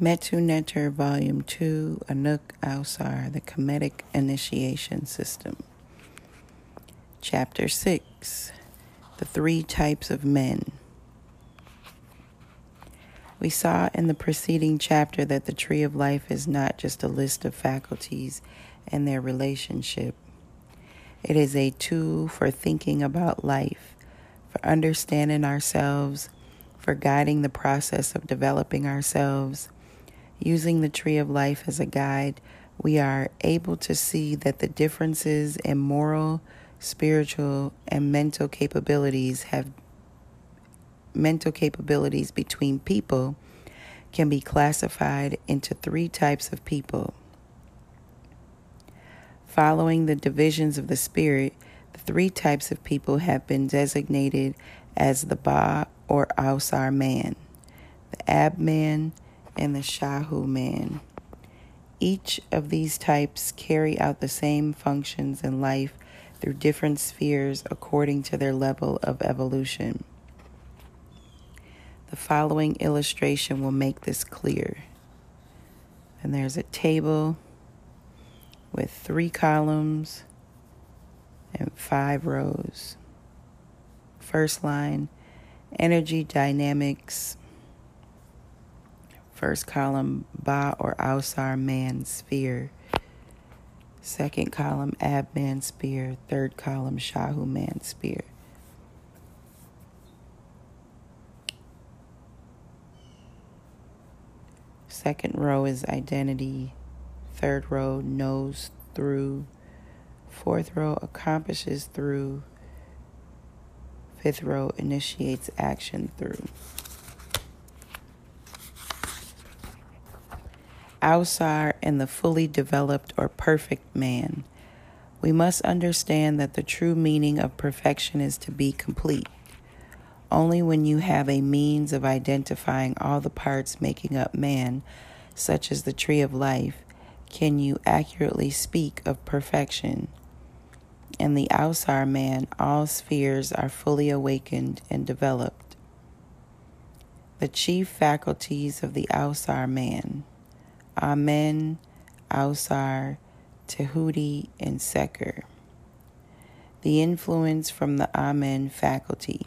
Metu Neter, Volume 2, Anuk Ausar, the Kemetic Initiation System. Chapter 6 The Three Types of Men. We saw in the preceding chapter that the tree of life is not just a list of faculties and their relationship. It is a tool for thinking about life, for understanding ourselves, for guiding the process of developing ourselves Using the tree of life as a guide, we are able to see that the differences in moral, spiritual, and mental capabilities have mental capabilities between people can be classified into three types of people. Following the divisions of the spirit, the three types of people have been designated as the Ba or Ausar man, the Ab man, and the Shahu man. Each of these types carry out the same functions in life through different spheres according to their level of evolution. The following illustration will make this clear. And there's a table with three columns and five rows. First line energy dynamics First column, Ba or Ausar man sphere. Second column, Ab man spear. Third column, Shahu man spear. Second row is identity. Third row, knows through. Fourth row, accomplishes through. Fifth row, initiates action through. Ausar and the fully developed or perfect man. We must understand that the true meaning of perfection is to be complete. Only when you have a means of identifying all the parts making up man, such as the tree of life, can you accurately speak of perfection. In the Ausar man, all spheres are fully awakened and developed. The chief faculties of the Ausar man. Amen, Ausar, Tehuti, and Seker. The influence from the Amen faculty.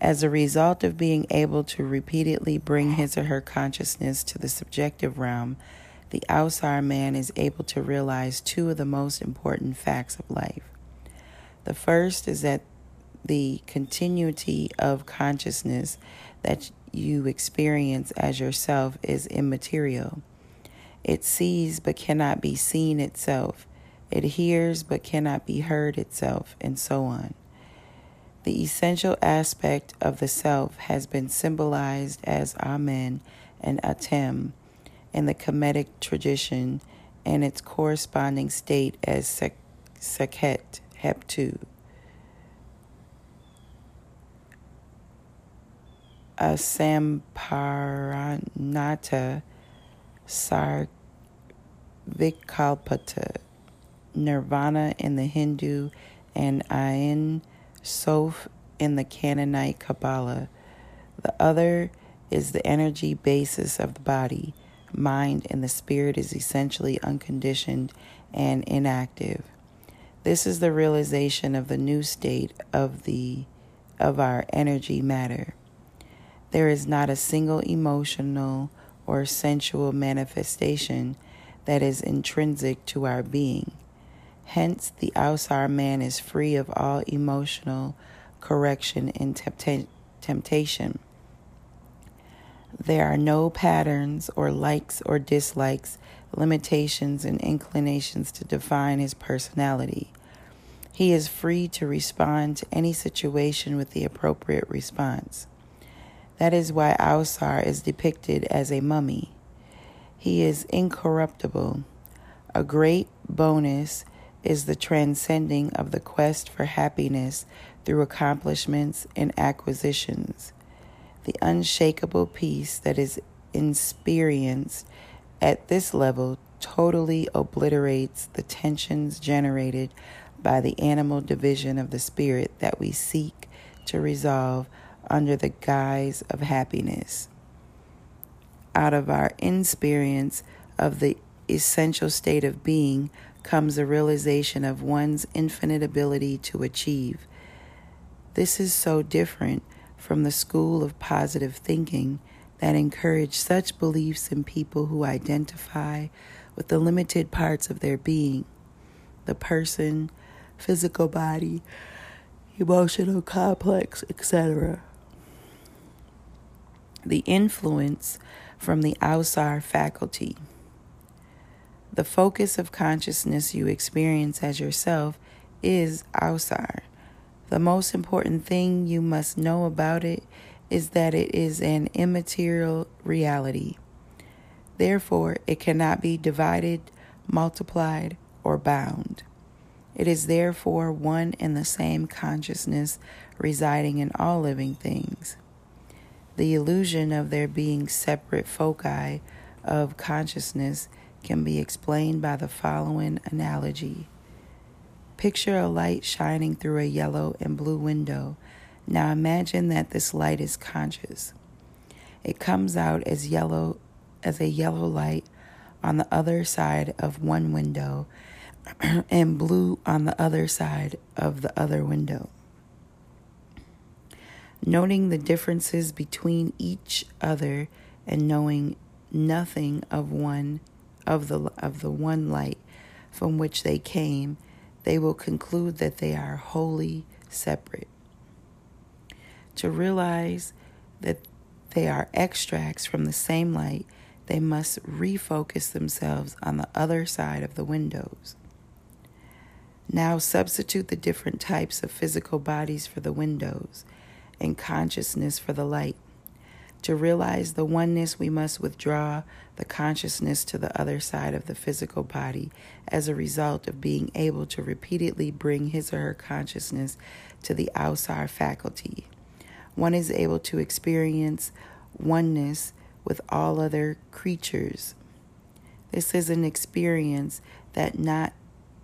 As a result of being able to repeatedly bring his or her consciousness to the subjective realm, the Ausar man is able to realize two of the most important facts of life. The first is that the continuity of consciousness that you experience as yourself is immaterial. It sees but cannot be seen itself. It hears but cannot be heard itself, and so on. The essential aspect of the self has been symbolized as Amen and Atem in the Kemetic tradition and its corresponding state as Sek- Seket, Heptu. Asamparanata Sarvikalpata, Nirvana in the Hindu, and Ain Sof in the Canaanite Kabbalah. The other is the energy basis of the body. Mind and the spirit is essentially unconditioned and inactive. This is the realization of the new state of the of our energy matter. There is not a single emotional or sensual manifestation that is intrinsic to our being. Hence, the Ausar man is free of all emotional correction and temptation. There are no patterns or likes or dislikes, limitations and inclinations to define his personality. He is free to respond to any situation with the appropriate response. That is why Ausar is depicted as a mummy. He is incorruptible. A great bonus is the transcending of the quest for happiness through accomplishments and acquisitions. The unshakable peace that is experienced at this level totally obliterates the tensions generated by the animal division of the spirit that we seek to resolve under the guise of happiness. out of our experience of the essential state of being comes a realization of one's infinite ability to achieve. This is so different from the school of positive thinking that encourage such beliefs in people who identify with the limited parts of their being the person, physical body, emotional complex, etc. The influence from the Ausar faculty. The focus of consciousness you experience as yourself is Ausar. The most important thing you must know about it is that it is an immaterial reality. Therefore, it cannot be divided, multiplied, or bound. It is therefore one and the same consciousness residing in all living things. The illusion of there being separate foci of consciousness can be explained by the following analogy. Picture a light shining through a yellow and blue window. Now imagine that this light is conscious. It comes out as yellow as a yellow light on the other side of one window and blue on the other side of the other window. Noting the differences between each other and knowing nothing of one of the of the one light from which they came, they will conclude that they are wholly separate. To realize that they are extracts from the same light, they must refocus themselves on the other side of the windows. Now substitute the different types of physical bodies for the windows and consciousness for the light. To realize the oneness, we must withdraw the consciousness to the other side of the physical body as a result of being able to repeatedly bring his or her consciousness to the Ausar faculty. One is able to experience oneness with all other creatures. This is an experience that not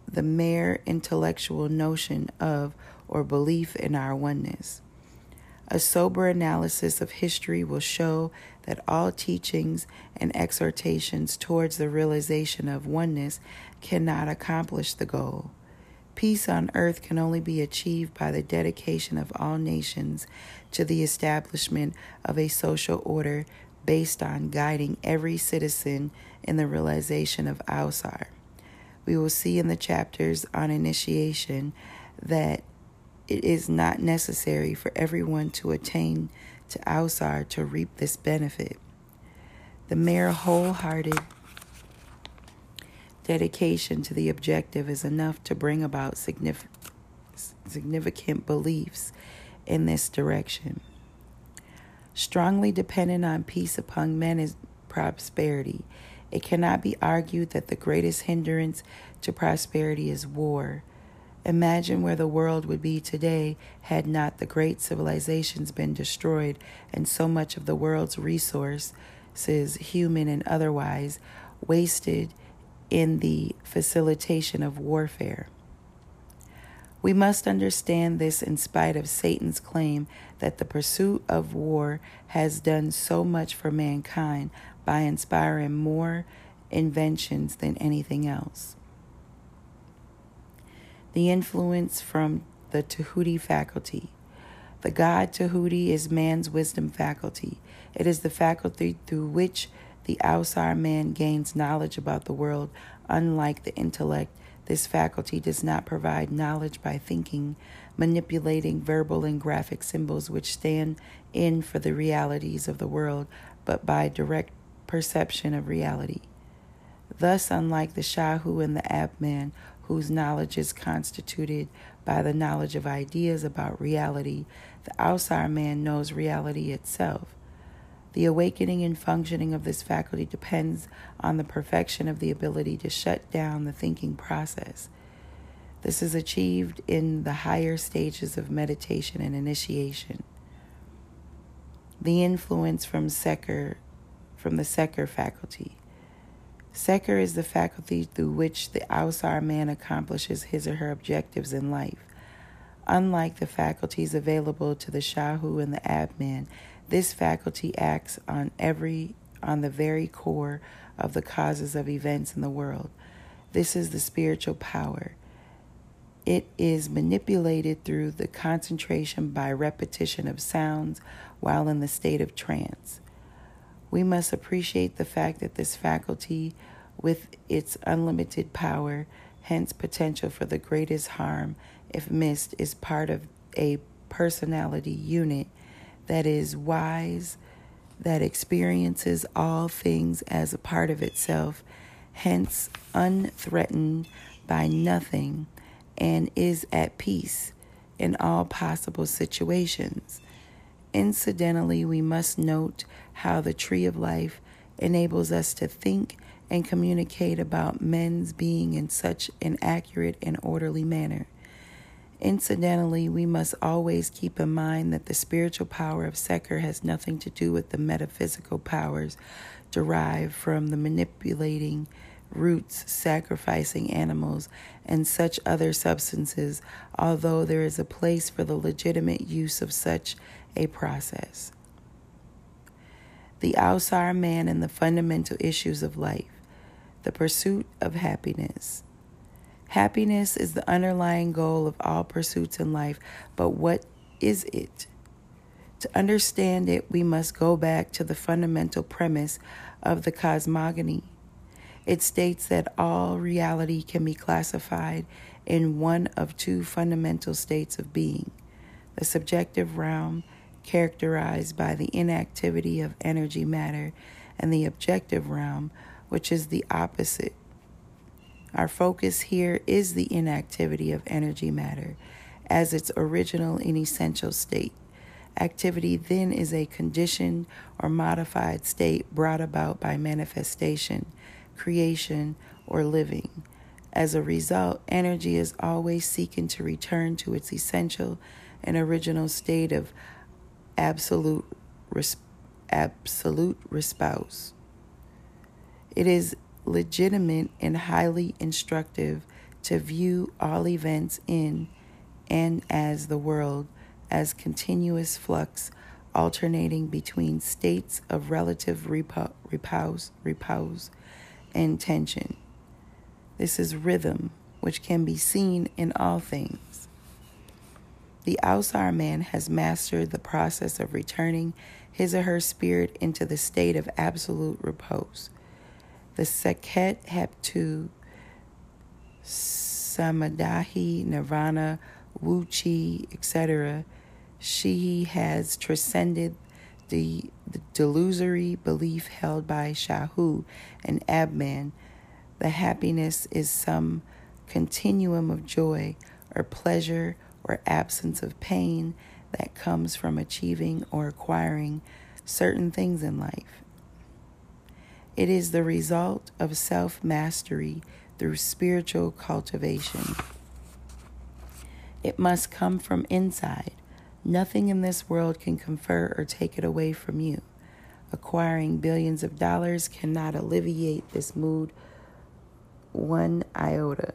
the mere intellectual notion of or belief in our oneness. A sober analysis of history will show that all teachings and exhortations towards the realization of oneness cannot accomplish the goal. Peace on earth can only be achieved by the dedication of all nations to the establishment of a social order based on guiding every citizen in the realization of Ausar. We will see in the chapters on initiation that it is not necessary for everyone to attain to Ausar to reap this benefit. The mere wholehearted dedication to the objective is enough to bring about significant, beliefs in this direction. Strongly dependent on peace upon men is prosperity. It cannot be argued that the greatest hindrance to prosperity is war. Imagine where the world would be today had not the great civilizations been destroyed and so much of the world's resources, human and otherwise, wasted in the facilitation of warfare. We must understand this in spite of Satan's claim that the pursuit of war has done so much for mankind by inspiring more inventions than anything else the influence from the Tehuti faculty. The God Tehuti is man's wisdom faculty. It is the faculty through which the Ausar man gains knowledge about the world. Unlike the intellect, this faculty does not provide knowledge by thinking, manipulating verbal and graphic symbols which stand in for the realities of the world, but by direct perception of reality. Thus, unlike the Shahu and the Abman, whose knowledge is constituted by the knowledge of ideas about reality, the Ausar man knows reality itself. The awakening and functioning of this faculty depends on the perfection of the ability to shut down the thinking process. This is achieved in the higher stages of meditation and initiation. The influence from Seker, from the Seker faculty. Seker is the faculty through which the Ausar man accomplishes his or her objectives in life. Unlike the faculties available to the Shahu and the Abman, this faculty acts on every on the very core of the causes of events in the world. This is the spiritual power. It is manipulated through the concentration by repetition of sounds while in the state of trance. We must appreciate the fact that this faculty, with its unlimited power, hence potential for the greatest harm if missed, is part of a personality unit that is wise, that experiences all things as a part of itself, hence unthreatened by nothing, and is at peace in all possible situations. Incidentally, we must note how the tree of life enables us to think and communicate about men's being in such an accurate and orderly manner. Incidentally, we must always keep in mind that the spiritual power of Seker has nothing to do with the metaphysical powers derived from the manipulating roots, sacrificing animals, and such other substances, although there is a place for the legitimate use of such a process. The Ausar man and the fundamental issues of life, the pursuit of happiness. Happiness is the underlying goal of all pursuits in life, but what is it? To understand it, we must go back to the fundamental premise of the cosmogony. It states that all reality can be classified in one of two fundamental states of being the subjective realm characterized by the inactivity of energy matter, and the objective realm, which is the opposite. Our focus here is the inactivity of energy matter as its original and essential state. Activity then is a conditioned or modified state brought about by manifestation, creation, or living. As a result, energy is always seeking to return to its essential and original state of absolute res- absolute response. It is legitimate and highly instructive to view all events in and as the world as continuous flux alternating between states of relative repo- repose, repose and tension. This is rhythm, which can be seen in all things. The Ausar man has mastered the process of returning his or her spirit into the state of absolute repose. The Seket Heptu, Samadhi, Nirvana, Wu Chi, etc., she has transcended the, the delusory belief held by Shahu and Abman. The happiness is some continuum of joy or pleasure or absence of pain that comes from achieving or acquiring certain things in life. It is the result of self mastery through spiritual cultivation. It must come from inside. Nothing in this world can confer or take it away from you. Acquiring billions of dollars cannot alleviate this mood one iota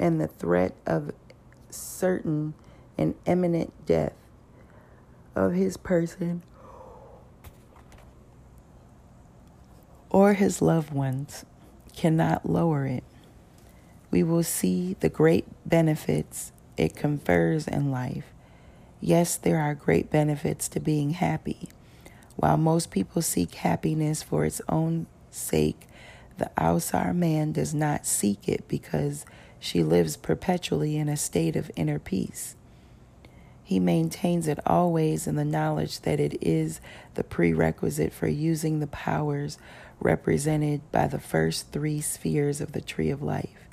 and the threat of certain and imminent death of his person or his loved ones cannot lower it. We will see the great benefits it confers in life. Yes, there are great benefits to being happy. While most people seek happiness for its own sake, the Ausar man does not seek it because she lives perpetually in a state of inner peace. He maintains it always in the knowledge that it is the prerequisite for using the powers represented by the first three spheres of the tree of life.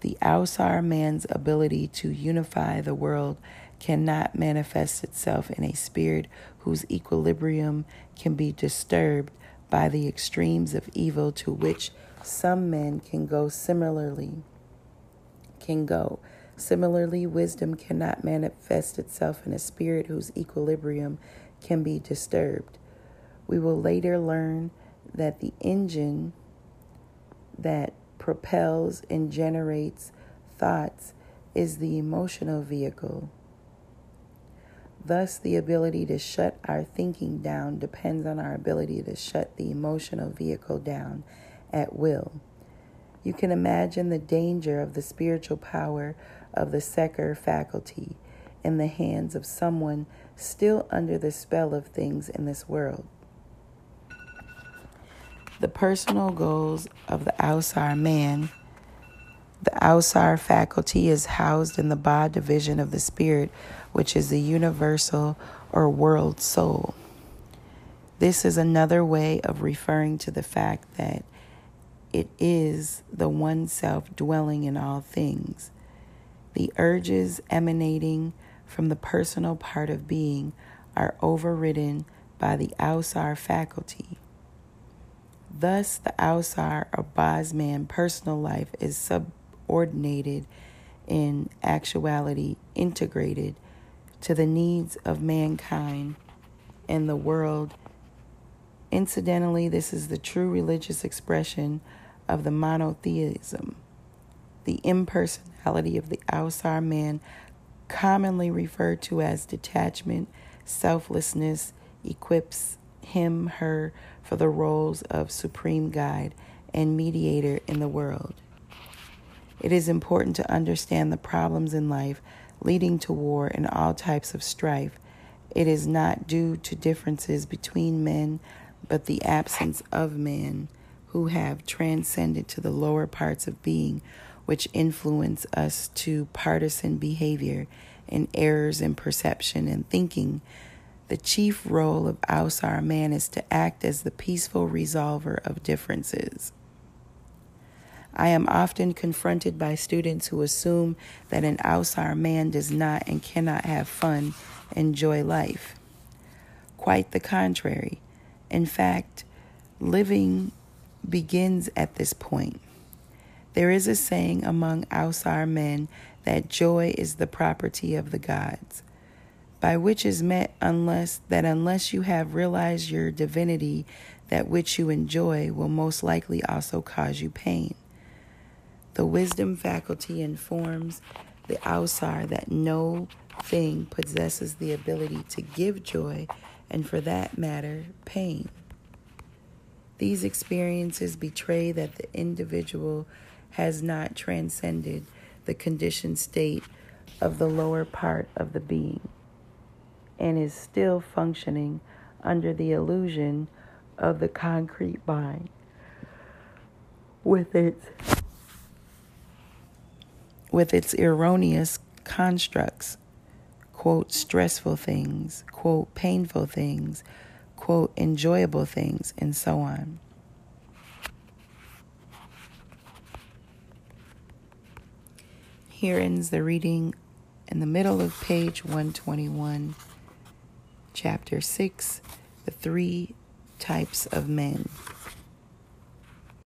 The Ausar man's ability to unify the world cannot manifest itself in a spirit whose equilibrium can be disturbed by the extremes of evil to which some men can go similarly can go. Similarly, wisdom cannot manifest itself in a spirit whose equilibrium can be disturbed. We will later learn that the engine that propels and generates thoughts is the emotional vehicle. Thus, the ability to shut our thinking down depends on our ability to shut the emotional vehicle down at will. You can imagine the danger of the spiritual power of the Seker faculty in the hands of someone still under the spell of things in this world. The personal goals of the Ausar man. The Ausar faculty is housed in the Ba division of the spirit, which is the universal or world soul. This is another way of referring to the fact that it is the one self dwelling in all things. The urges emanating from the personal part of being are overridden by the Ausar faculty. Thus, the Ausar or Bosman personal life is subordinated in actuality, integrated to the needs of mankind and the world. Incidentally, this is the true religious expression of the monotheism. The impersonality of the Ausar man, commonly referred to as detachment, selflessness, equips him, her, for the roles of supreme guide and mediator in the world. It is important to understand the problems in life leading to war and all types of strife. It is not due to differences between men, but the absence of men who have transcended to the lower parts of being, which influence us to partisan behavior and errors in perception and thinking the chief role of Ausar man is to act as the peaceful resolver of differences. I am often confronted by students who assume that an Ausar man does not and cannot have fun, enjoy life. Quite the contrary. In fact, living begins at this point. There is a saying among Ausar men that joy is the property of the gods by which is meant unless that unless you have realized your divinity, that which you enjoy will most likely also cause you pain. The wisdom faculty informs the Ausar that no thing possesses the ability to give joy, and for that matter, pain. These experiences betray that the individual has not transcended the conditioned state of the lower part of the being and is still functioning under the illusion of the concrete mind with its with its erroneous constructs quote stressful things quote painful things quote enjoyable things and so on here ends the reading in the middle of page 121 chapter 6 The Three Types of Men.